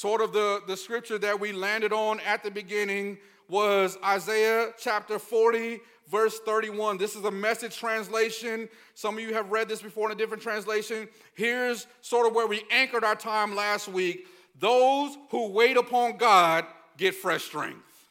sort of the, the scripture that we landed on at the beginning was Isaiah chapter 40, verse 31. This is a message translation. Some of you have read this before in a different translation. Here's sort of where we anchored our time last week. Those who wait upon God get fresh strength.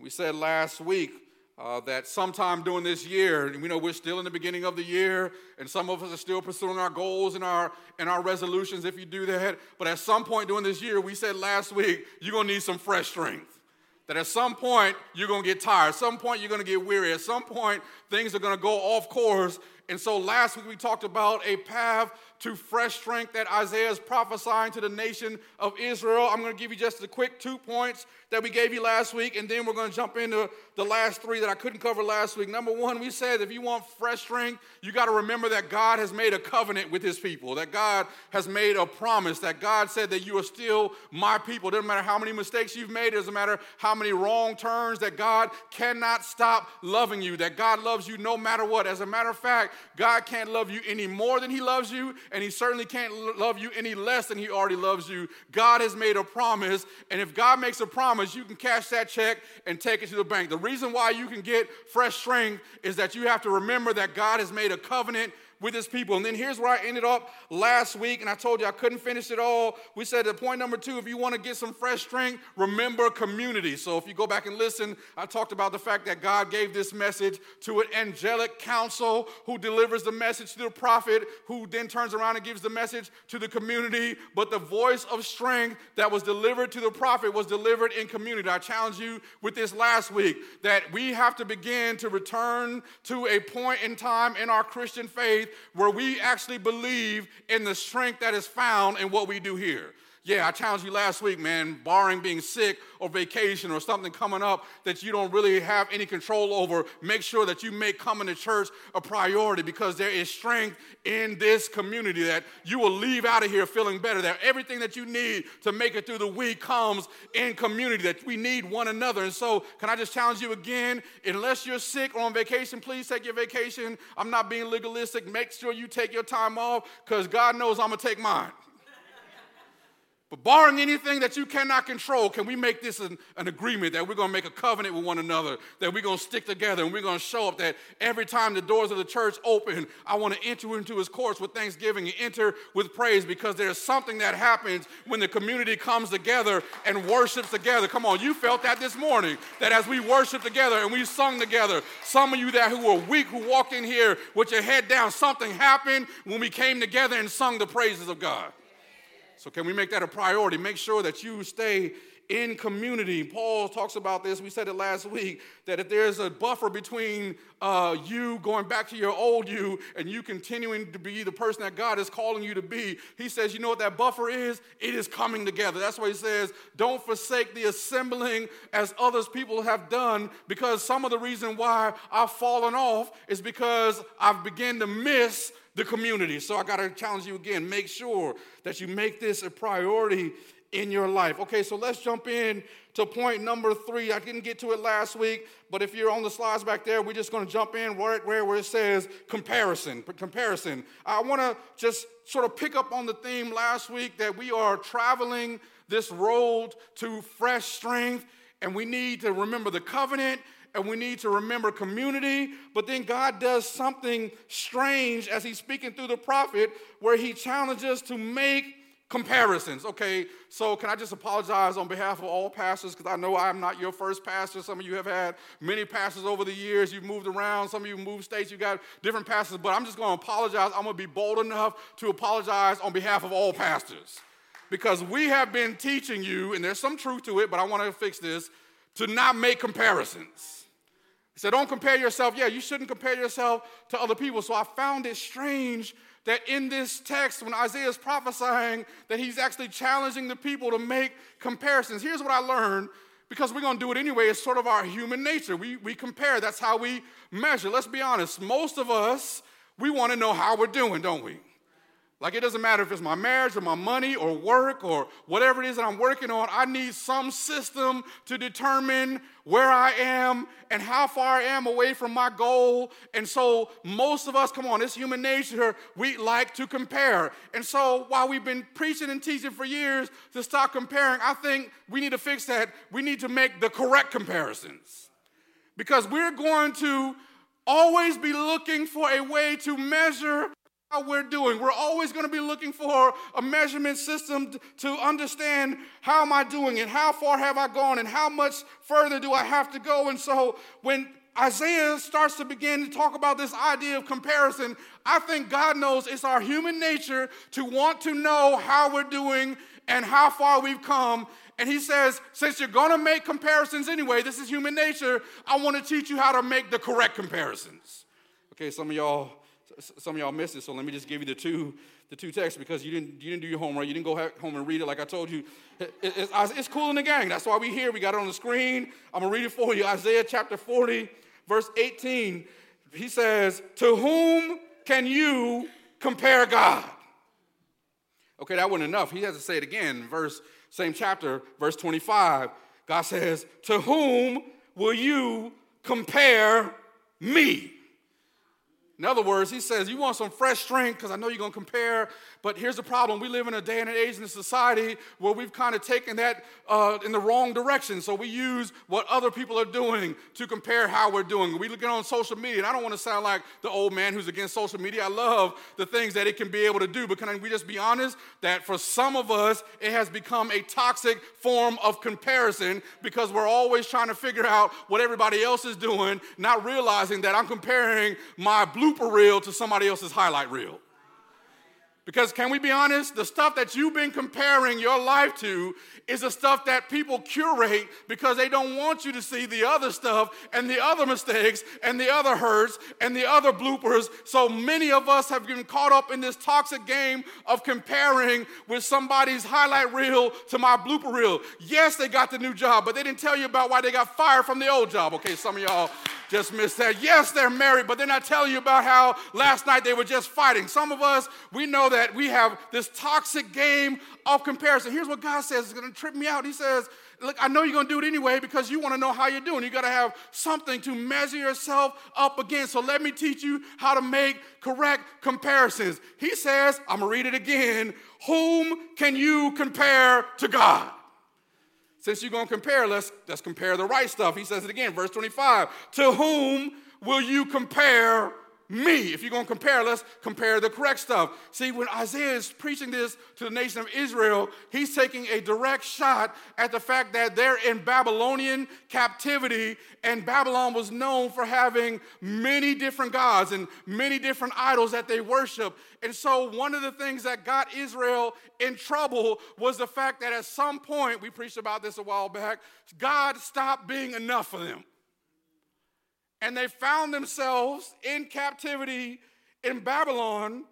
We said last week uh, that sometime during this year, and we know we're still in the beginning of the year, and some of us are still pursuing our goals and our and our resolutions if you do that. But at some point during this year, we said last week, you're gonna need some fresh strength. That at some point you're gonna get tired, at some point you're gonna get weary, at some point things are gonna go off course. And so last week we talked about a path to fresh strength that Isaiah is prophesying to the nation of Israel. I'm going to give you just the quick two points that we gave you last week, and then we're going to jump into the last three that I couldn't cover last week. Number one, we said if you want fresh strength, you got to remember that God has made a covenant with his people, that God has made a promise, that God said that you are still my people. It doesn't matter how many mistakes you've made, it doesn't matter how many wrong turns, that God cannot stop loving you, that God loves you no matter what. As a matter of fact, God can't love you any more than he loves you, and he certainly can't love you any less than he already loves you. God has made a promise, and if God makes a promise, you can cash that check and take it to the bank. The reason why you can get fresh strength is that you have to remember that God has made a covenant with his people. And then here's where I ended up last week, and I told you I couldn't finish it all. We said at point number two, if you want to get some fresh strength, remember community. So if you go back and listen, I talked about the fact that God gave this message to an angelic council who delivers the message to the prophet, who then turns around and gives the message to the community. But the voice of strength that was delivered to the prophet was delivered in community. I challenge you with this last week that we have to begin to return to a point in time in our Christian faith where we actually believe in the strength that is found in what we do here. Yeah, I challenged you last week, man, barring being sick or vacation or something coming up that you don't really have any control over, make sure that you make coming to church a priority because there is strength in this community that you will leave out of here feeling better. That everything that you need to make it through the week comes in community, that we need one another. And so, can I just challenge you again? Unless you're sick or on vacation, please take your vacation. I'm not being legalistic. Make sure you take your time off because God knows I'm going to take mine. But barring anything that you cannot control, can we make this an, an agreement that we're going to make a covenant with one another, that we're going to stick together and we're going to show up that every time the doors of the church open, I want to enter into his courts with thanksgiving and enter with praise because there's something that happens when the community comes together and worships together. Come on, you felt that this morning, that as we worship together and we sung together, some of you that who were weak, who walked in here with your head down, something happened when we came together and sung the praises of God. So, can we make that a priority? Make sure that you stay in community. Paul talks about this. We said it last week that if there's a buffer between uh, you going back to your old you and you continuing to be the person that God is calling you to be, he says, you know what that buffer is? It is coming together. That's why he says, don't forsake the assembling as others people have done, because some of the reason why I've fallen off is because I've begun to miss the community. So I got to challenge you again make sure that you make this a priority in your life. Okay, so let's jump in to point number three. I didn't get to it last week, but if you're on the slides back there, we're just going to jump in right where, where it says comparison. Comparison. I want to just sort of pick up on the theme last week that we are traveling this road to fresh strength, and we need to remember the covenant and we need to remember community. But then God does something strange as He's speaking through the prophet, where He challenges to make comparisons. Okay, so can I just apologize on behalf of all pastors because I know I'm not your first pastor. Some of you have had many pastors over the years. You've moved around. Some of you moved states. You got different pastors. But I'm just going to apologize. I'm going to be bold enough to apologize on behalf of all pastors because we have been teaching you, and there's some truth to it, but I want to fix this, to not make comparisons. He said, Don't compare yourself. Yeah, you shouldn't compare yourself to other people. So I found it strange that in this text, when Isaiah is prophesying, that he's actually challenging the people to make comparisons. Here's what I learned because we're going to do it anyway. It's sort of our human nature. We, we compare, that's how we measure. Let's be honest. Most of us, we want to know how we're doing, don't we? Like it doesn't matter if it's my marriage or my money or work or whatever it is that I'm working on, I need some system to determine where I am and how far I am away from my goal. And so, most of us, come on, it's human nature, we like to compare. And so, while we've been preaching and teaching for years to stop comparing, I think we need to fix that. We need to make the correct comparisons because we're going to always be looking for a way to measure how we're doing. We're always going to be looking for a measurement system to understand how am I doing and how far have I gone and how much further do I have to go. And so when Isaiah starts to begin to talk about this idea of comparison, I think God knows it's our human nature to want to know how we're doing and how far we've come. And he says, since you're going to make comparisons anyway, this is human nature, I want to teach you how to make the correct comparisons. Okay, some of y'all some of y'all missed it, so let me just give you the two, the two texts because you didn't, you didn't do your homework. You didn't go home and read it like I told you. It, it, it's, it's cool in the gang. That's why we here. We got it on the screen. I'm going to read it for you. Isaiah chapter 40, verse 18. He says, To whom can you compare God? Okay, that wasn't enough. He has to say it again. Verse, same chapter, verse 25. God says, To whom will you compare me? In other words, he says, You want some fresh strength? Because I know you're going to compare, but here's the problem. We live in a day and an age in a society where we've kind of taken that uh, in the wrong direction. So we use what other people are doing to compare how we're doing. We look at on social media, and I don't want to sound like the old man who's against social media. I love the things that it can be able to do, but can we just be honest that for some of us, it has become a toxic form of comparison because we're always trying to figure out what everybody else is doing, not realizing that I'm comparing my blooper reel to somebody else's highlight reel. Because can we be honest? The stuff that you've been comparing your life to is the stuff that people curate because they don't want you to see the other stuff and the other mistakes and the other hurts and the other bloopers. So many of us have been caught up in this toxic game of comparing with somebody's highlight reel to my blooper reel. Yes, they got the new job, but they didn't tell you about why they got fired from the old job. Okay, some of y'all just missed that. Yes, they're married, but they're not telling you about how last night they were just fighting. Some of us, we know that we have this toxic game of comparison. Here's what God says is going to trip me out. He says, Look, I know you're going to do it anyway because you want to know how you're doing. You got to have something to measure yourself up against. So let me teach you how to make correct comparisons. He says, I'm going to read it again. Whom can you compare to God? Since you're going to compare, let's, let's compare the right stuff. He says it again, verse 25. To whom will you compare me. If you're going to compare, let's compare the correct stuff. See, when Isaiah is preaching this to the nation of Israel, he's taking a direct shot at the fact that they're in Babylonian captivity, and Babylon was known for having many different gods and many different idols that they worship. And so, one of the things that got Israel in trouble was the fact that at some point, we preached about this a while back, God stopped being enough for them and they found themselves in captivity in Babylon,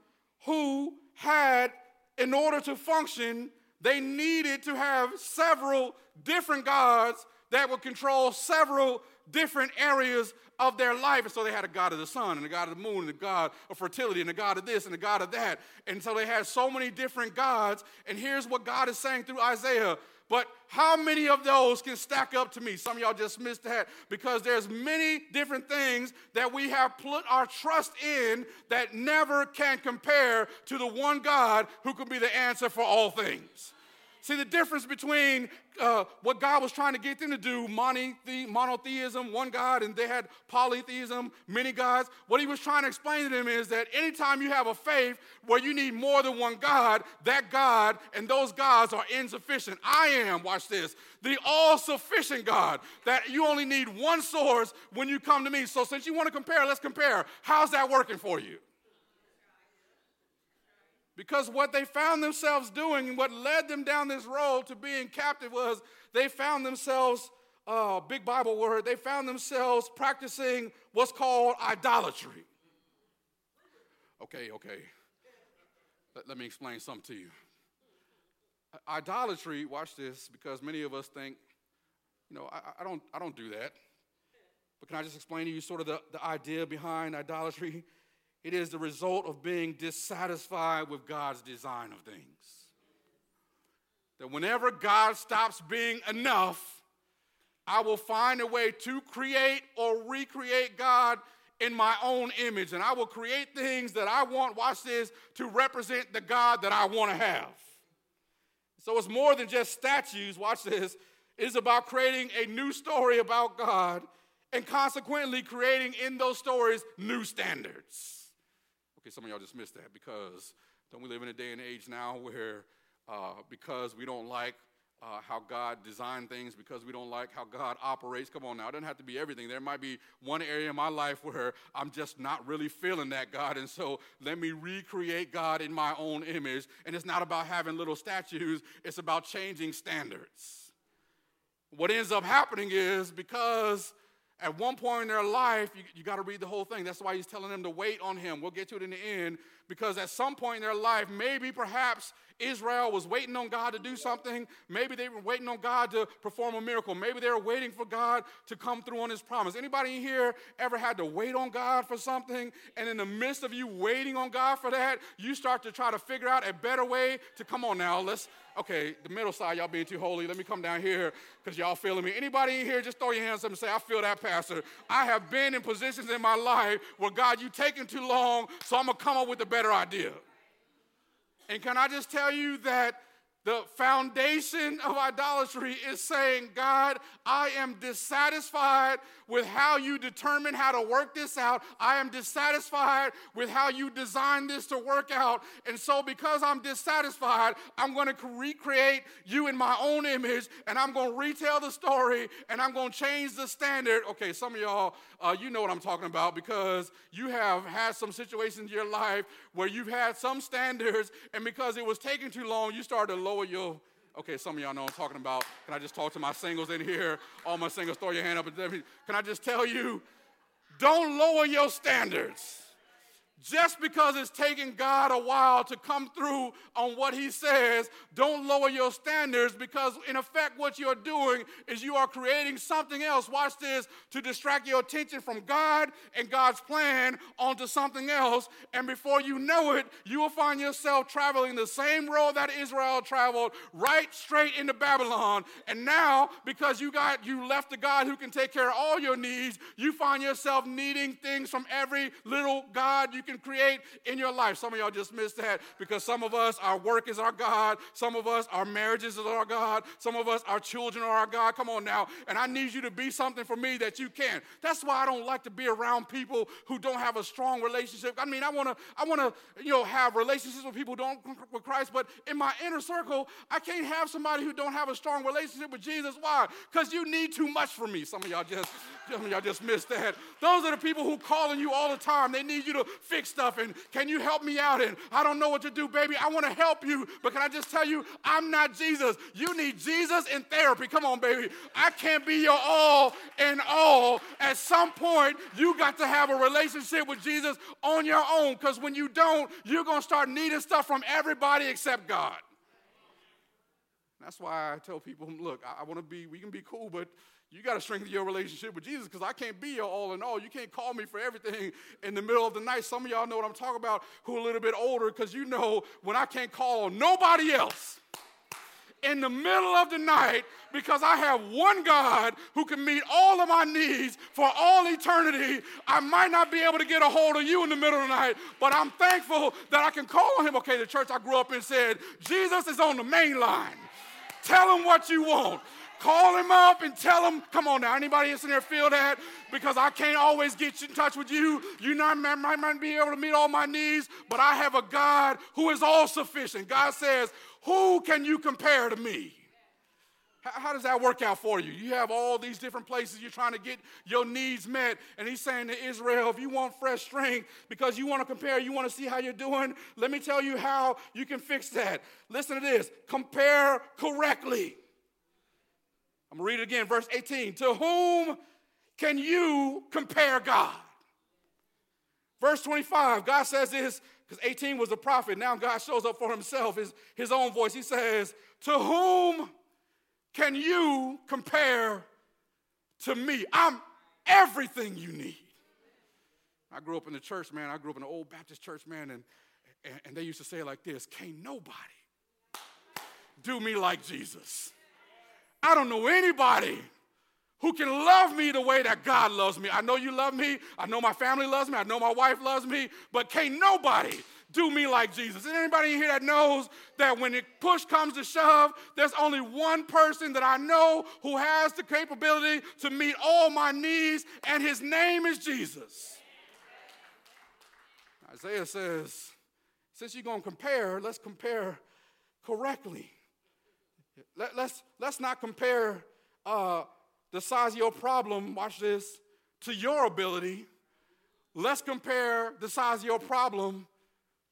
who had, in order to function, they needed to have several different gods that would control several different areas of their life. And so they had a God of the sun, and a God of the moon, and a God of fertility, and a God of this, and a God of that. And so they had so many different gods. And here's what God is saying through Isaiah but how many of those can stack up to me? Some of y'all just missed that because there's many different things that we have put our trust in that never can compare to the one God who can be the answer for all things. See, the difference between uh, what God was trying to get them to do, monothe- monotheism, one God, and they had polytheism, many gods. What he was trying to explain to them is that anytime you have a faith where you need more than one God, that God and those gods are insufficient. I am, watch this, the all sufficient God, that you only need one source when you come to me. So, since you want to compare, let's compare. How's that working for you? Because what they found themselves doing and what led them down this road to being captive was they found themselves, uh, big Bible word, they found themselves practicing what's called idolatry. Okay, okay. Let, let me explain something to you. Idolatry, watch this, because many of us think, you know, I, I, don't, I don't do that. But can I just explain to you sort of the, the idea behind idolatry? It is the result of being dissatisfied with God's design of things. That whenever God stops being enough, I will find a way to create or recreate God in my own image. And I will create things that I want, watch this, to represent the God that I want to have. So it's more than just statues, watch this. It's about creating a new story about God and consequently creating in those stories new standards. Okay, some of y'all just missed that because don't we live in a day and age now where uh, because we don't like uh, how God designed things, because we don't like how God operates. Come on now, it doesn't have to be everything. There might be one area in my life where I'm just not really feeling that God, and so let me recreate God in my own image. And it's not about having little statues, it's about changing standards. What ends up happening is because at one point in their life, you, you got to read the whole thing. That's why he's telling them to wait on him. We'll get to it in the end. Because at some point in their life, maybe perhaps Israel was waiting on God to do something. Maybe they were waiting on God to perform a miracle. Maybe they were waiting for God to come through on his promise. Anybody here ever had to wait on God for something? And in the midst of you waiting on God for that, you start to try to figure out a better way to come on now. Let's okay, the middle side, y'all being too holy. Let me come down here because y'all feeling me. Anybody in here, just throw your hands up and say, I feel that, Pastor. I have been in positions in my life where God, you taking too long, so I'm gonna come up with a better idea. And can I just tell you that the foundation of idolatry is saying, God, I am dissatisfied with how you determine how to work this out. I am dissatisfied with how you designed this to work out. And so, because I'm dissatisfied, I'm going to recreate you in my own image and I'm going to retell the story and I'm going to change the standard. Okay, some of y'all, uh, you know what I'm talking about because you have had some situations in your life where you've had some standards, and because it was taking too long, you started to lower your Okay, some of y'all know I'm talking about. Can I just talk to my singles in here? All my singles, throw your hand up. Can I just tell you, don't lower your standards just because it's taking God a while to come through on what He says, don't lower your standards because, in effect, what you're doing is you are creating something else. Watch this to distract your attention from God and God's plan onto something else. And before you know it, you will find yourself traveling the same road that Israel traveled, right straight into Babylon. And now, because you got you left the God who can take care of all your needs, you find yourself needing things from every little God you can can create in your life. Some of y'all just missed that because some of us, our work is our God. Some of us, our marriages is our God. Some of us, our children are our God. Come on now. And I need you to be something for me that you can. That's why I don't like to be around people who don't have a strong relationship. I mean, I want to, I want to, you know, have relationships with people who don't with Christ, but in my inner circle, I can't have somebody who don't have a strong relationship with Jesus. Why? Because you need too much from me. Some of y'all just, some of y'all just missed that. Those are the people who calling you all the time. They need you to fix stuff and can you help me out? And I don't know what to do, baby. I want to help you, but can I just tell you, I'm not Jesus. You need Jesus in therapy. Come on, baby. I can't be your all and all. At some point, you got to have a relationship with Jesus on your own because when you don't, you're going to start needing stuff from everybody except God. That's why I tell people, look, I, I want to be, we can be cool, but you got to strengthen your relationship with Jesus because I can't be your all in all. You can't call me for everything in the middle of the night. Some of y'all know what I'm talking about who are a little bit older because you know when I can't call on nobody else in the middle of the night because I have one God who can meet all of my needs for all eternity. I might not be able to get a hold of you in the middle of the night, but I'm thankful that I can call on him. Okay, the church I grew up in said, Jesus is on the main line. Tell him what you want. Call him up and tell him, come on now, anybody else in there feel that? Because I can't always get you in touch with you. You not, might not be able to meet all my needs, but I have a God who is all sufficient. God says, Who can you compare to me? How, does that work out for you? You have all these different places you're trying to get your needs met. And he's saying to Israel, if you want fresh strength because you want to compare, you want to see how you're doing, let me tell you how you can fix that. Listen to this compare correctly. I'm going to read it again, verse 18. To whom can you compare God? Verse 25, God says this because 18 was a prophet. Now God shows up for himself, his, his own voice. He says, To whom can you compare to me? I'm everything you need. I grew up in the church, man. I grew up in an old Baptist church, man, and, and, and they used to say it like this Can't nobody do me like Jesus. I don't know anybody who can love me the way that God loves me. I know you love me. I know my family loves me. I know my wife loves me. But can't nobody do me like Jesus. Is anybody here that knows that when it push comes to shove, there's only one person that I know who has the capability to meet all my needs, and his name is Jesus. Isaiah says, since you're going to compare, let's compare correctly. Let, us let's, let's not compare uh, the size of your problem, watch this, to your ability. Let's compare the size of your problem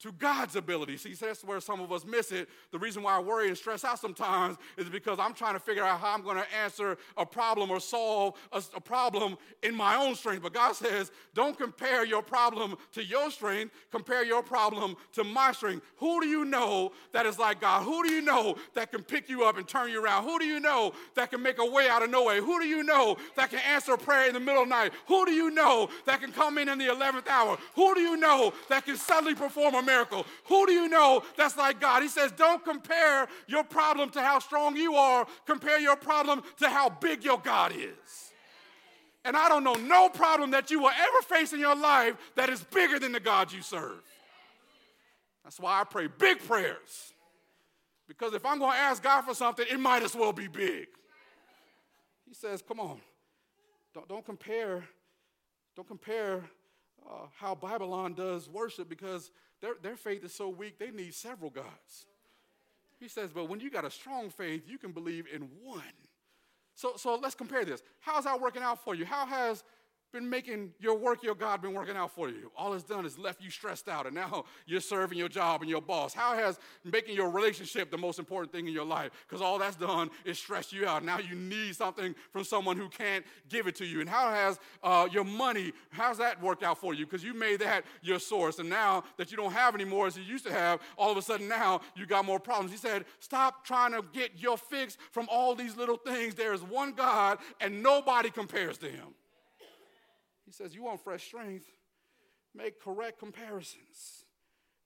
to God's ability. See, that's where some of us miss it. The reason why I worry and stress out sometimes is because I'm trying to figure out how I'm going to answer a problem or solve a, a, problem in my own strength. But God says, don't compare your problem to your strength, compare your problem to my strength. Who do you know that is like God? Who do you know that can pick you up and turn you around? Who do you know that can make a way out of no way? Who do you know that can answer a prayer in the middle of the night? Who do you know that can come in in the 11th hour? Who do you know that can suddenly perform a miracle. Who do you know that's like God? He says, don't compare your problem to how strong you are, compare your problem to how big your God is. And I don't know no problem that you will ever face in your life that is bigger than the God you serve. That's why I pray big prayers. Because if I'm going to ask God for something, it might as well be big. He says, come on, don't, don't compare, don't compare uh, how Babylon does worship because their, their faith is so weak, they need several gods. He says, but when you got a strong faith, you can believe in one. So, so let's compare this. How's that working out for you? How has been making your work, your God, been working out for you? All it's done is left you stressed out, and now you're serving your job and your boss. How has making your relationship the most important thing in your life? Because all that's done is stress you out. Now you need something from someone who can't give it to you. And how has uh, your money, how's that worked out for you? Because you made that your source, and now that you don't have any more as you used to have, all of a sudden now you got more problems. He said, Stop trying to get your fix from all these little things. There is one God, and nobody compares to him. He says, You want fresh strength? Make correct comparisons.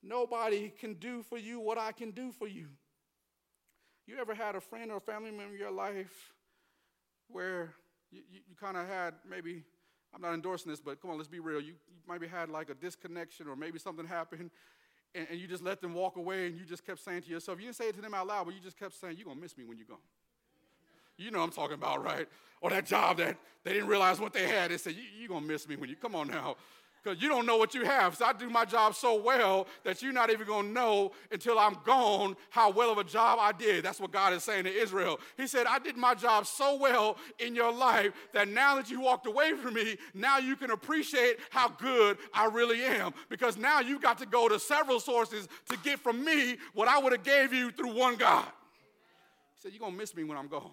Nobody can do for you what I can do for you. You ever had a friend or family member in your life where you, you, you kind of had maybe, I'm not endorsing this, but come on, let's be real. You, you maybe had like a disconnection or maybe something happened and, and, you just let them walk away and you just kept saying to yourself, you didn't say it to them out loud, but you just kept saying, You're going to miss me when you're gone. You know I'm talking about, right? Or that job that they didn't realize what they had. They said, You're going to miss me when you come on now. Because you don't know what you have. So I do my job so well that you're not even going to know until I'm gone how well of a job I did. That's what God is saying to Israel. He said, I did my job so well in your life that now that you walked away from me, now you can appreciate how good I really am. Because now you got to go to several sources to get from me what I would have gave you through one God. He said, You're going to miss me when I'm gone.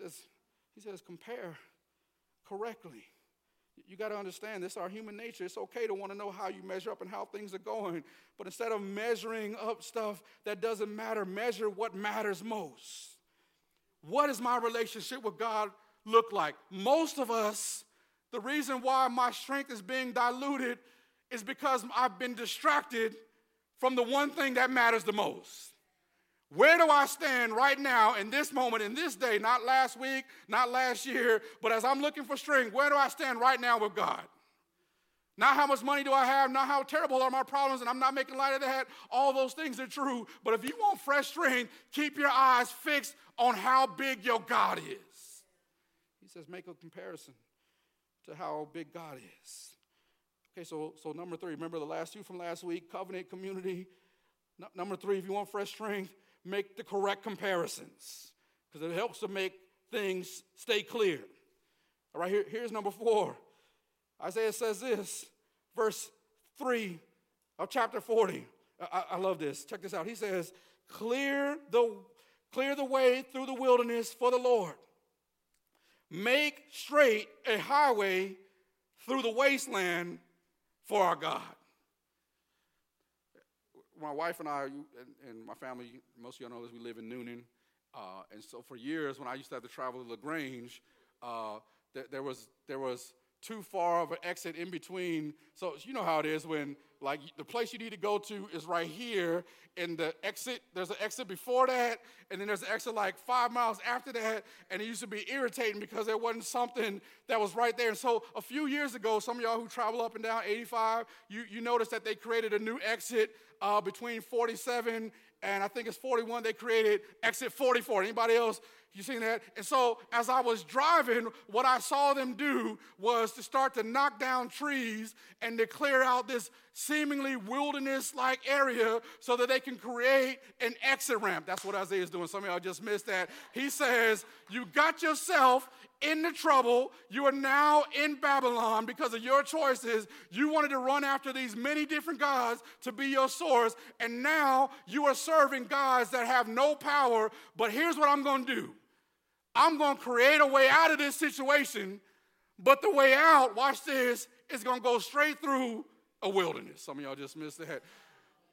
He says, he says, compare correctly. You got to understand this is our human nature. It's okay to want to know how you measure up and how things are going. But instead of measuring up stuff that doesn't matter, measure what matters most. What does my relationship with God look like? Most of us, the reason why my strength is being diluted is because I've been distracted from the one thing that matters the most. Where do I stand right now in this moment, in this day, not last week, not last year, but as I'm looking for strength, where do I stand right now with God? Not how much money do I have, not how terrible are my problems, and I'm not making light of that. All those things are true. But if you want fresh strength, keep your eyes fixed on how big your God is. He says, make a comparison to how big God is. Okay, so, so number three, remember the last two from last week covenant, community. Number three, if you want fresh strength, make the correct comparisons because it helps to make things stay clear. All right, here, here's number four. Isaiah says this, verse 3 of chapter 40. I, I love this. Check this out. He says, Clear the, clear the way through the wilderness for the Lord. Make straight a highway through the wasteland for our God my wife and I, and, and, my family, most of y'all know this, we live in Newnan. Uh, and so for years, when I used to have to travel to LaGrange, uh, there, there, was, there was too far of an exit in between. So you know how it is when like the place you need to go to is right here, and the exit, there's an exit before that, and then there's an exit like five miles after that, and it used to be irritating because there wasn't something that was right there. And so a few years ago, some of y'all who travel up and down 85, you, you noticed that they created a new exit uh, between 47 and I think it's 41. They created exit 44. Anybody else you seen that? And so as I was driving, what I saw them do was to start to knock down trees and to clear out this seemingly wilderness like area so that they can create an exit ramp. That's what Isaiah is doing. Some of y'all just missed that. He says, You got yourself into trouble. You are now in Babylon because of your choices. You wanted to run after these many different gods to be your source, and now you are serving gods that have no power. But here's what I'm going to do I'm going to create a way out of this situation, but the way out, watch this, is going to go straight through a wilderness. Some of y'all just missed that.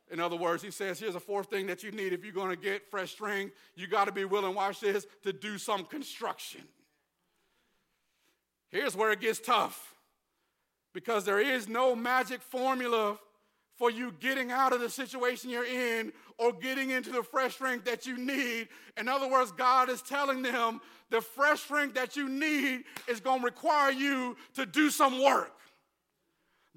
In other words, he says, here's a fourth thing that you need if you're going to get fresh strength. You got to be willing, watch this, to do some construction. Here's where it gets tough because there is no magic formula for you getting out of the situation you're in or getting into the fresh strength that you need. In other words, God is telling them the fresh strength that you need is going to require you to do some work.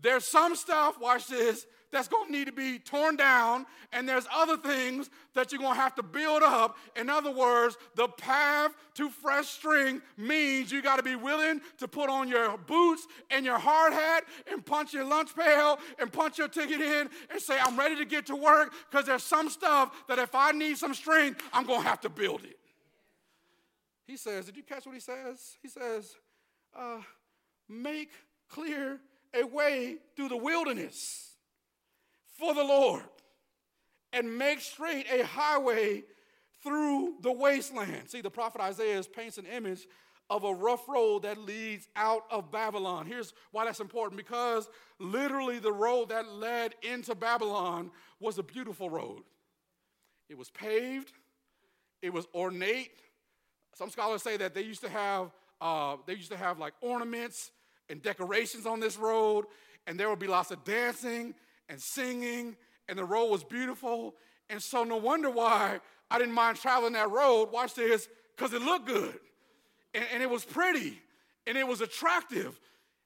There's some stuff, watch this, that's going to need to be torn down, and there's other things that you're going to have to build up. In other words, the path to fresh strength means you got to be willing to put on your boots and your hard hat and punch your lunch pail and punch your ticket in and say, I'm ready to get to work because there's some stuff that if I need some strength, I'm going to have to build it. He says, Did you catch what he says? He says, uh, Make clear a way through the wilderness for the Lord and make straight a highway through the wasteland. See, the prophet Isaiah paints an image of a rough road that leads out of Babylon. Here's why that's important because literally the road that led into Babylon was a beautiful road. It was paved, it was ornate. Some scholars say that they used to have uh, they used to have like ornaments and decorations on this road, and there would be lots of dancing and singing, and the road was beautiful. And so, no wonder why I didn't mind traveling that road. Watch this, because it looked good, and, and it was pretty, and it was attractive.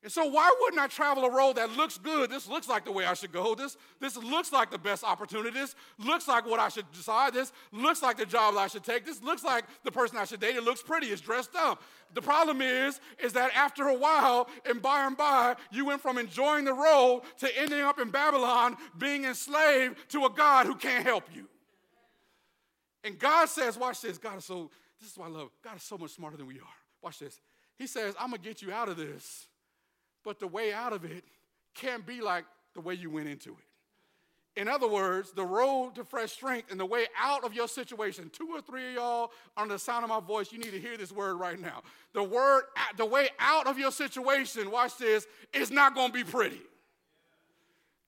And so, why wouldn't I travel a road that looks good? This looks like the way I should go. This, this looks like the best opportunity. This looks like what I should decide. This looks like the job I should take. This looks like the person I should date. It looks pretty. It's dressed up. The problem is, is that after a while, and by and by, you went from enjoying the road to ending up in Babylon, being enslaved to a God who can't help you. And God says, watch this. God is so, this is why I love. God is so much smarter than we are. Watch this. He says, I'm going to get you out of this but the way out of it can't be like the way you went into it. In other words, the road to fresh strength and the way out of your situation, two or three of y'all under the sound of my voice, you need to hear this word right now. The word, the way out of your situation, watch this, is not going to be pretty.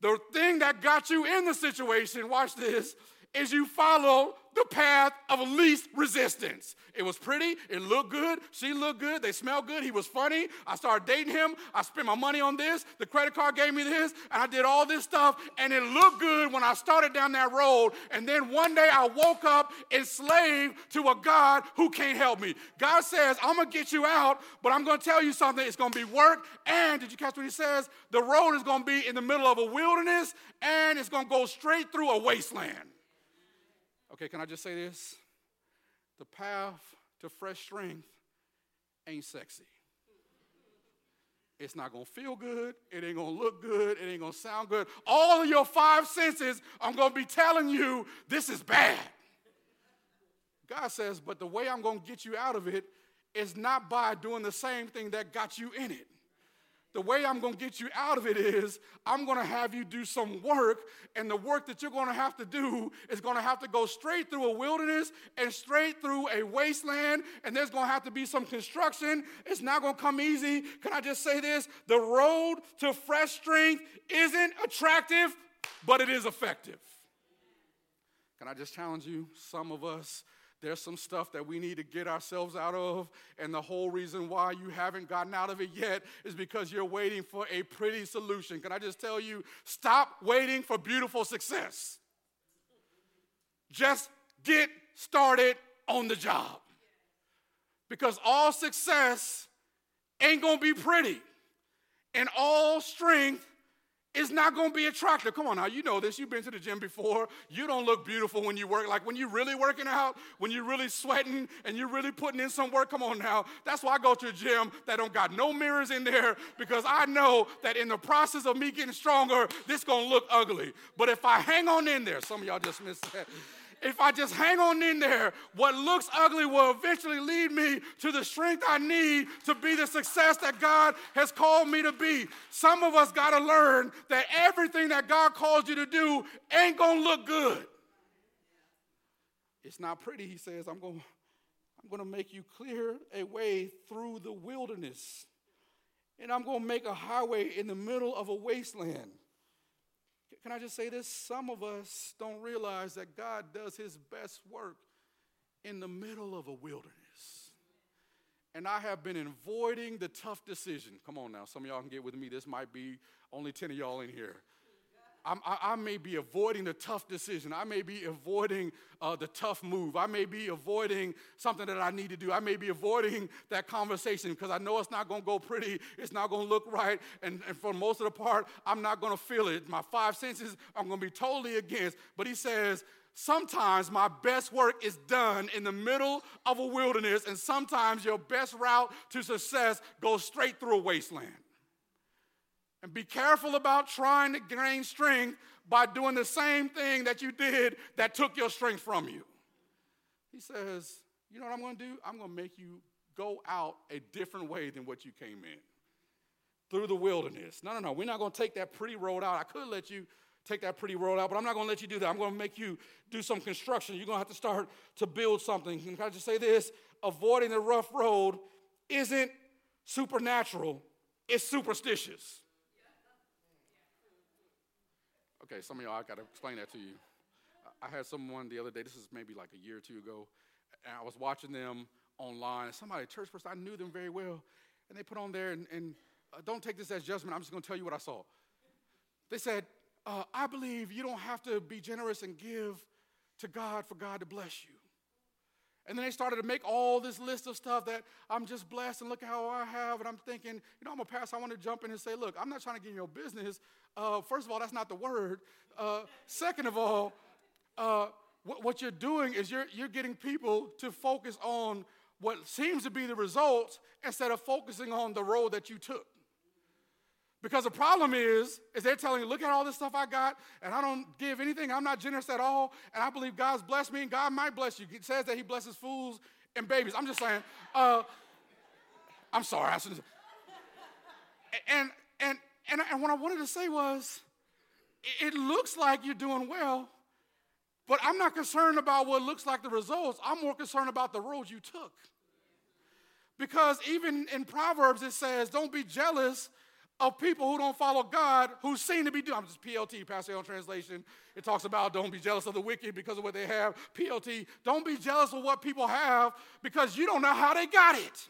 The thing that got you in the situation, watch this, is you follow the path of least resistance. It was pretty, it looked good, she looked good, they smelled good, he was funny. I started dating him, I spent my money on this, the credit card gave me this, and I did all this stuff, and it looked good when I started down that road. And then one day I woke up enslaved to a God who can't help me. God says, I'm gonna get you out, but I'm gonna tell you something, it's gonna be work. And did you catch what he says? The road is gonna be in the middle of a wilderness, and it's gonna go straight through a wasteland. Okay, can I just say this? The path to fresh strength ain't sexy. It's not gonna feel good. It ain't gonna look good. It ain't gonna sound good. All of your five senses are gonna be telling you this is bad. God says, but the way I'm gonna get you out of it is not by doing the same thing that got you in it the way I'm going to get you out of it is I'm going to have you do some work, and the work that you're going to have to do is going to have to go straight through a wilderness and straight through a wasteland, and there's going to have to be some construction. It's not going to come easy. Can I just say this? The road to fresh strength isn't attractive, but it is effective. Can I just challenge you? Some of us There's some stuff that we need to get ourselves out of, and the whole reason why you haven't gotten out of it yet is because you're waiting for a pretty solution. Can I just tell you, stop waiting for beautiful success. Just get started on the job. Because all success ain't gonna be pretty, and all strength is not going to be attractive. Come on now, you know this. You've been to the gym before. You don't look beautiful when you work. Like when you're really working out, when you're really sweating and you're really putting in some work. Come on now. That's why I go to a gym that don't got no mirrors in there because I know that in the process of me getting stronger, this going to look ugly. But if I hang on in there, some of y'all just missed that if I just hang on in there, what looks ugly will eventually lead me to the strength I need to be the success that God has called me to be. Some of us got to learn that everything that God calls you to do ain't going to look good. It's not pretty, he says. I'm going I'm going to make you clear a way through the wilderness. And I'm going to make a highway in the middle of a wasteland. Can I just say this? Some of us don't realize that God does his best work in the middle of a wilderness. And I have been avoiding the tough decision. Come on now, some of y'all can get with me. This might be only 10 of y'all in here. I, I may be avoiding the tough decision. I may be avoiding uh, the tough move. I may be avoiding something that I need to do. I may be avoiding that conversation because I know it's not going to go pretty. It's not going to look right. And, and for most of the part, I'm not going to feel it. My five senses, I'm going to be totally against. But he says, Sometimes my best work is done in the middle of a wilderness, and sometimes your best route to success goes straight through a wasteland. And be careful about trying to gain strength by doing the same thing that you did that took your strength from you. He says, You know what I'm going to do? I'm going to make you go out a different way than what you came in through the wilderness. No, no, no. We're not going to take that pretty road out. I could let you take that pretty road out, but I'm not going to let you do that. I'm going to make you do some construction. You're going to have to start to build something. Can I just say this? Avoiding the rough road isn't supernatural, it's superstitious. Okay, some of y'all, I got to explain that to you. I had someone the other day, this is maybe like a year or two ago, and I was watching them online. Somebody, church person, I knew them very well, and they put on there, and, and uh, don't take this as judgment, I'm just going to tell you what I saw. They said, uh, I believe you don't have to be generous and give to God for God to bless you. And then they started to make all this list of stuff that I'm just blessed and look how I have. And I'm thinking, you know, I'm a pastor. I want to jump in and say, look, I'm not trying to get in your business. Uh, first of all, that's not the word. Uh, second of all, uh, what, what, you're doing is you're, you're getting people to focus on what seems to be the results instead of focusing on the road that you took. Because the problem is, is they're telling you, look at all this stuff I got, and I don't give anything. I'm not generous at all, and I believe God's blessed me, and God might bless you. It says that He blesses fools and babies. I'm just saying. Uh, I'm sorry. I shouldn't. And and and and what I wanted to say was, it looks like you're doing well, but I'm not concerned about what looks like the results. I'm more concerned about the road you took. Because even in Proverbs it says, "Don't be jealous." of people who don't follow God who seem to be doing. I'm just PLT, Pastor translation. It talks about don't be jealous of the wicked because of what they have. PLT, don't be jealous of what people have because you don't know how they got it.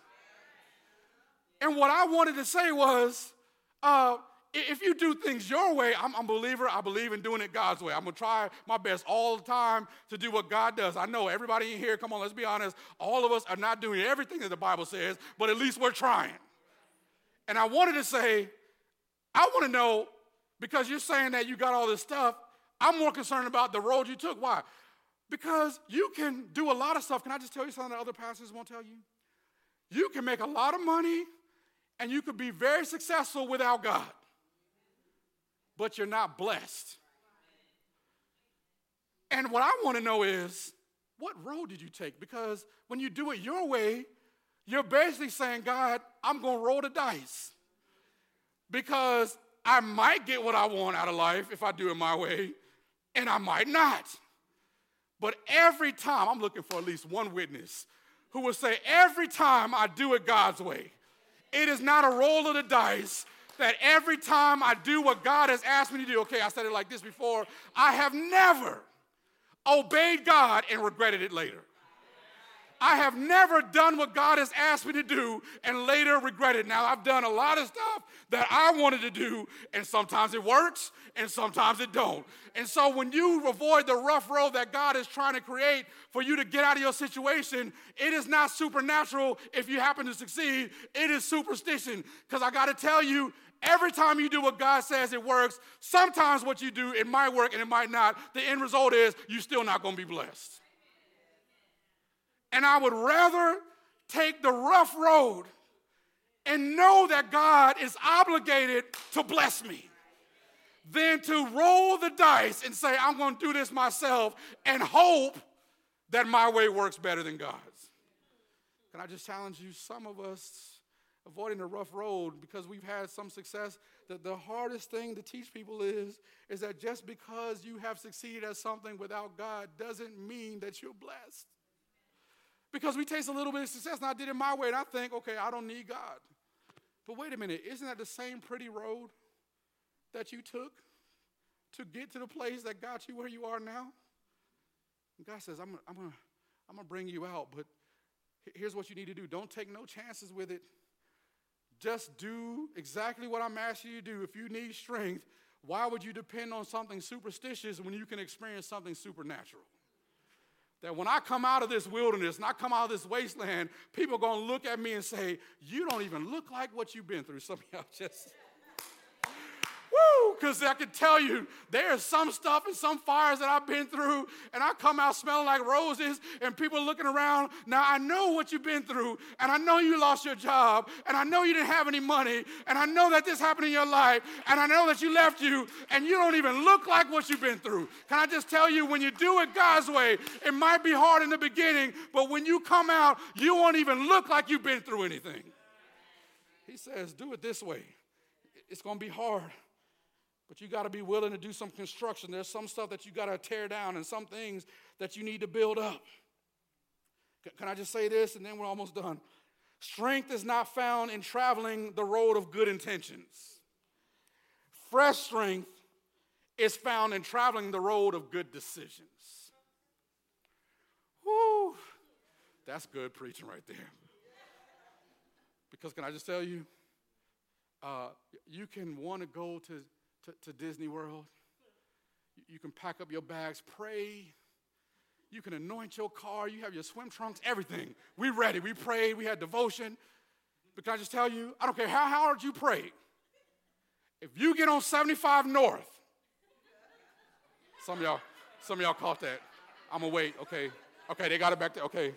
And what I wanted to say was, uh, if you do things your way, I'm, I'm, a believer. I believe in doing it God's way. I'm gonna try my best all the time to do what God does. I know everybody in here, come on, let's be honest, all of us are not doing everything that the Bible says, but at least we're trying. And I wanted to say, I want to know because you're saying that you got all this stuff. I'm more concerned about the road you took. Why? Because you can do a lot of stuff. Can I just tell you something that other pastors won't tell you? You can make a lot of money and you could be very successful without God, but you're not blessed. And what I want to know is, what road did you take? Because when you do it your way, you're basically saying, God, I'm going to roll the dice because I might get what I want out of life if I do it my way, and I might not. But every time, I'm looking for at least one witness who will say, every time I do it God's way, it is not a roll of the dice that every time I do what God has asked me to do, okay, I said it like this before, I have never obeyed God and regretted it later. I have never done what God has asked me to do and later regretted. Now, I've done a lot of stuff that I wanted to do, and sometimes it works and sometimes it don't. And so when you avoid the rough road that God is trying to create for you to get out of your situation, it is not supernatural if you happen to succeed. It is superstition. Because I got to tell you, every time you do what God says it works, sometimes what you do, it might work and it might not. The end result is you're still not going to be blessed. And I would rather take the rough road and know that God is obligated to bless me than to roll the dice and say, I'm going to do this myself and hope that my way works better than God's. Can I just challenge you? Some of us avoiding the rough road because we've had some success. That the hardest thing to teach people is, is that just because you have succeeded at something without God doesn't mean that you're blessed. Because we taste a little bit of success, and I did it my way, and I think, okay, I don't need God. But wait a minute, isn't that the same pretty road that you took to get to the place that got you where you are now? And God says, I'm, gonna, I'm to I'm gonna bring you out, but here's what you need to do don't take no chances with it. Just do exactly what I'm asking you to do. If you need strength, why would you depend on something superstitious when you can experience something supernatural? That when I come out of this wilderness and I come out of this wasteland, people are going to look at me and say, You don't even look like what you've been through. Some of y'all just. Woo! Because I can tell you, there's some stuff and some fires that I've been through, and I come out smelling like roses, and people looking around. Now I know what you've been through, and I know you lost your job, and I know you didn't have any money, and I know that this happened in your life, and I know that you left you, and you don't even look like what you've been through. Can I just tell you, when you do it God's way, it might be hard in the beginning, but when you come out, you won't even look like you've been through anything. He says, Do it this way. It's going to be hard. But you got to be willing to do some construction. There's some stuff that you got to tear down and some things that you need to build up. Can I just say this and then we're almost done? Strength is not found in traveling the road of good intentions. Fresh strength is found in traveling the road of good decisions. Whoo! That's good preaching right there. Because can I just tell you, uh, you can want to go to to, to Disney World. You can pack up your bags, pray. You can anoint your car. You have your swim trunks, everything. We ready. We prayed. We had devotion. But can I just tell you, I don't care how hard you pray. If you get on 75 North, some of y'all, some of y'all caught that. I'm gonna wait. Okay, okay, they got it back there. Okay,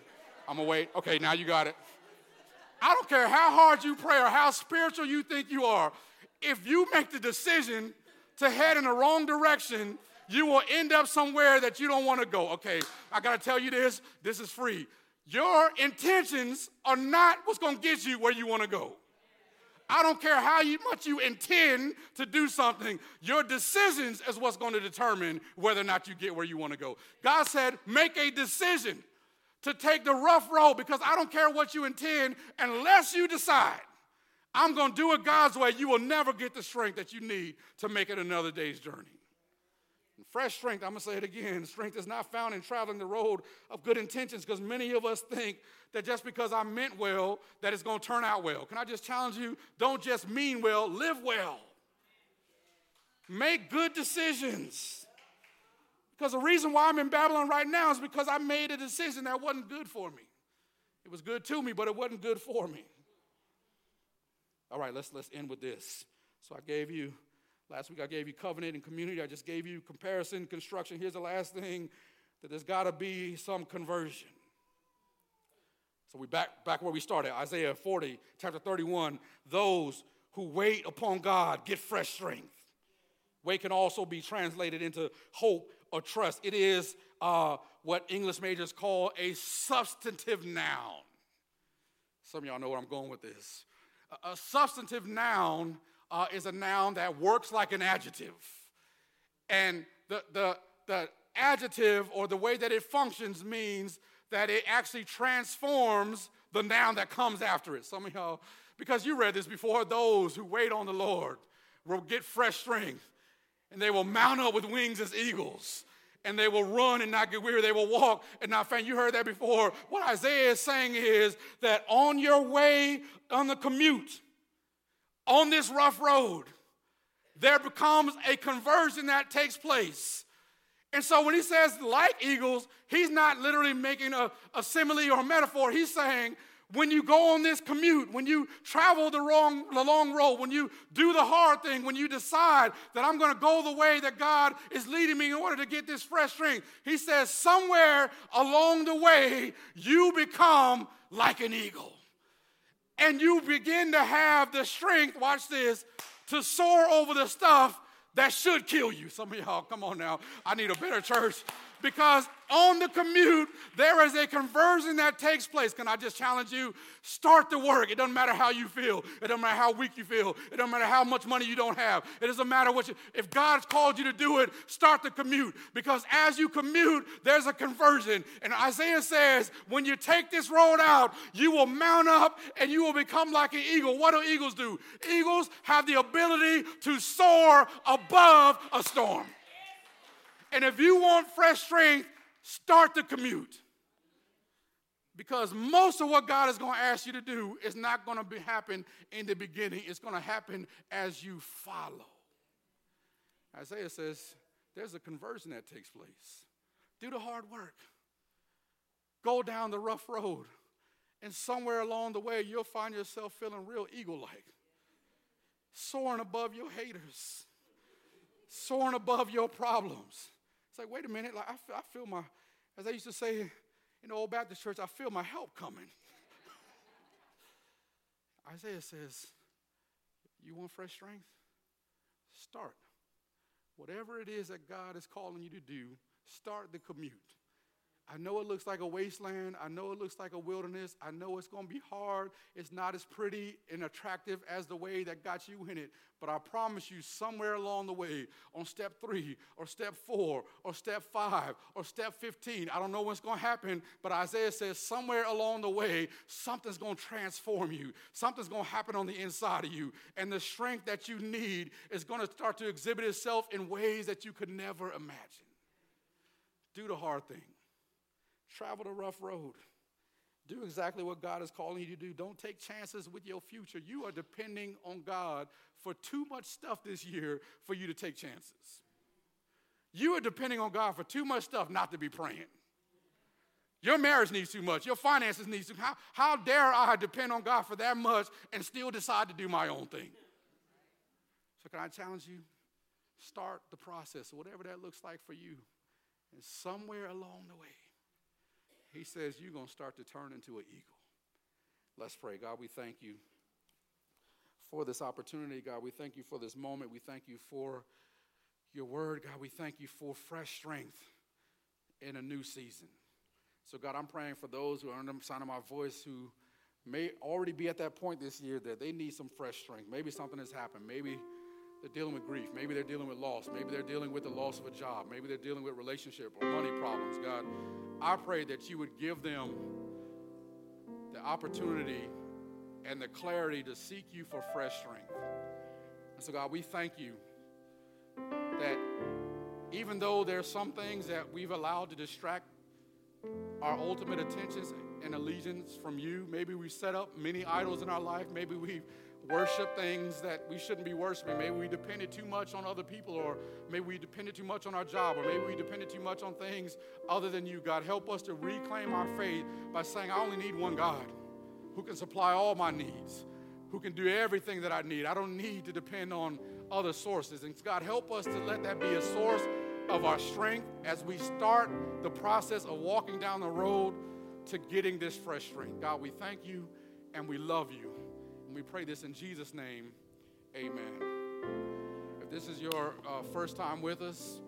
I'm gonna wait. Okay, now you got it. I don't care how hard you pray or how spiritual you think you are. If you make the decision to head in the wrong direction, you will end up somewhere that you don't want to go. Okay, I got to tell you this this is free. Your intentions are not what's going to get you where you want to go. I don't care how you, much you intend to do something, your decisions is what's going to determine whether or not you get where you want to go. God said, make a decision to take the rough road because I don't care what you intend unless you decide I'm going to do it God's way, you will never get the strength that you need to make it another day's journey. And fresh strength, I'm going to say it again strength is not found in traveling the road of good intentions because many of us think that just because I meant well, that it's going to turn out well. Can I just challenge you? Don't just mean well, live well. Make good decisions. Because the reason why I'm in Babylon right now is because I made a decision that wasn't good for me. It was good to me, but it wasn't good for me. All right, let's let's end with this. So I gave you last week I gave you covenant and community. I just gave you comparison, construction. Here's the last thing that there's got to be some conversion. So we back back where we started. Isaiah 40, chapter 31. Those who wait upon God get fresh strength. Wait can also be translated into hope or trust. It is uh, what English majors call a substantive noun. Some of y'all know where I'm going with this. A substantive noun uh, is a noun that works like an adjective. And the, the, the adjective or the way that it functions means that it actually transforms the noun that comes after it. Some of y'all, because you read this before, those who wait on the Lord will get fresh strength and they will mount up with wings as eagles and they will run and not get weary. They will walk and not faint. You heard that before. What Isaiah is saying is that on your way on the commute, on this rough road, there becomes a conversion that takes place. And so when he says like eagles, he's not literally making a, a simile or a metaphor. He's saying when you go on this commute, when you travel the wrong the long road, when you do the hard thing, when you decide that I'm going to go the way that God is leading me in order to get this fresh strength, he says somewhere along the way you become like an eagle. And you begin to have the strength, watch this, to soar over the stuff that should kill you. Some of y'all, come on now. I need a better church because on the commute, there is a conversion that takes place. Can I just challenge you? Start the work. It doesn't matter how you feel. It doesn't matter how weak you feel. It doesn't matter how much money you don't have. It doesn't matter what you, if God's called you to do it, start the commute. Because as you commute, there's a conversion. And Isaiah says, when you take this road out, you will mount up and you will become like an eagle. What do eagles do? Eagles have the ability to soar above a storm. And if you want fresh strength, start the commute. Because most of what God is going to ask you to do is not going to be happen in the beginning. It's going to happen as you follow. Isaiah says there's a conversion that takes place. Do the hard work. Go down the rough road. And somewhere along the way, you'll find yourself feeling real eagle like, soaring above your haters, soaring above your problems like, wait a minute, like I feel, I feel my, as I used to say in the old Baptist church, I feel my help coming. Isaiah says, You want fresh strength? Start. Whatever it is that God is calling you to do, start the commute. I know it looks like a wasteland. I know it looks like a wilderness. I know it's going to be hard. It's not as pretty and attractive as the way that got you in it. But I promise you, somewhere along the way, on step three, or step four, or step five, or step 15, I don't know what's going to happen, but Isaiah says somewhere along the way, something's going to transform you. Something's going to happen on the inside of you. And the strength that you need is going to start to exhibit itself in ways that you could never imagine. Do the hard thing Travel the rough road. Do exactly what God is calling you to do. Don't take chances with your future. You are depending on God for too much stuff this year for you to take chances. You are depending on God for too much stuff not to be praying. Your marriage needs too much. Your finances need too how, how dare I depend on God for that much and still decide to do my own thing? So, can I challenge you? Start the process, whatever that looks like for you. And somewhere along the way, he says you're going to start to turn into an eagle. Let's pray. God, we thank you for this opportunity. God, we thank you for this moment. We thank you for your word. God, we thank you for fresh strength in a new season. So, God, I'm praying for those who are under the sound of my voice who may already be at that point this year that they need some fresh strength. Maybe something has happened. Maybe they're dealing with grief. Maybe they're dealing with loss. Maybe they're dealing with the loss of a job. Maybe they're dealing with relationship or money problems. God, I pray that you would give them the opportunity and the clarity to seek you for fresh strength. And so, God, we thank you that even though there's some things that we've allowed to distract our ultimate attentions and allegiance from you, maybe we've set up many idols in our life, maybe we've worship things that we shouldn't be worshiping. Maybe we depended too much on other people, or maybe we depended too much on our job, or maybe we depended too much on things other than you. God, help us to reclaim our faith by saying, I only need one God who can supply all my needs, who can do everything that I need. I don't need to depend on other sources. And God, help us to let that be a source of our strength as we start the process of walking down the road to getting this fresh strength. God, we thank you and we love you. And we pray this in Jesus' name. Amen. If this is your uh, first time with us,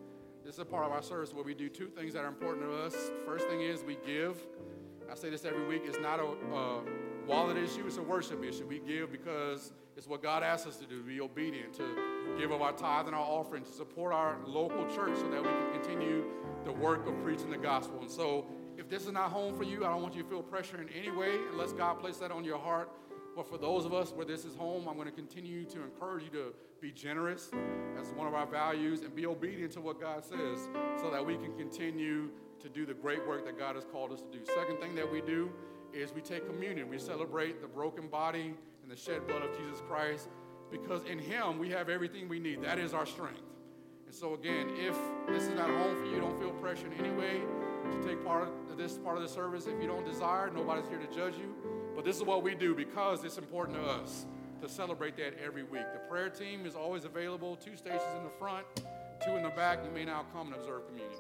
this is a part of our service where we do two things that are important to us. First thing is we give. I say this every week. It's not a wallet issue, it's a worship issue. We give because it's what God asks us to do, to be obedient, to give of our tithe and our offering, to support our local church so that we can continue the work of preaching the gospel. And so, if this is not home for you, I don't want you to feel pressure in any way unless God placed that on your heart But for those of us where this is home, I'm going to continue to encourage you to be generous as one of our values and be obedient to what God says so that we can continue to do the great work that God has called us to do. Second thing that we do is we take communion. We celebrate the broken body and the shed blood of Jesus Christ because in Him we have everything we need. That is our strength. And so, again, if this is not home for you, don't feel pressure in any way to take part of this part of the service. If you don't desire, nobody's here to judge you. But this is what we do because it's important to us to celebrate that every week. The prayer team is always available, two stations in the front, two in the back. You may now come and observe communion.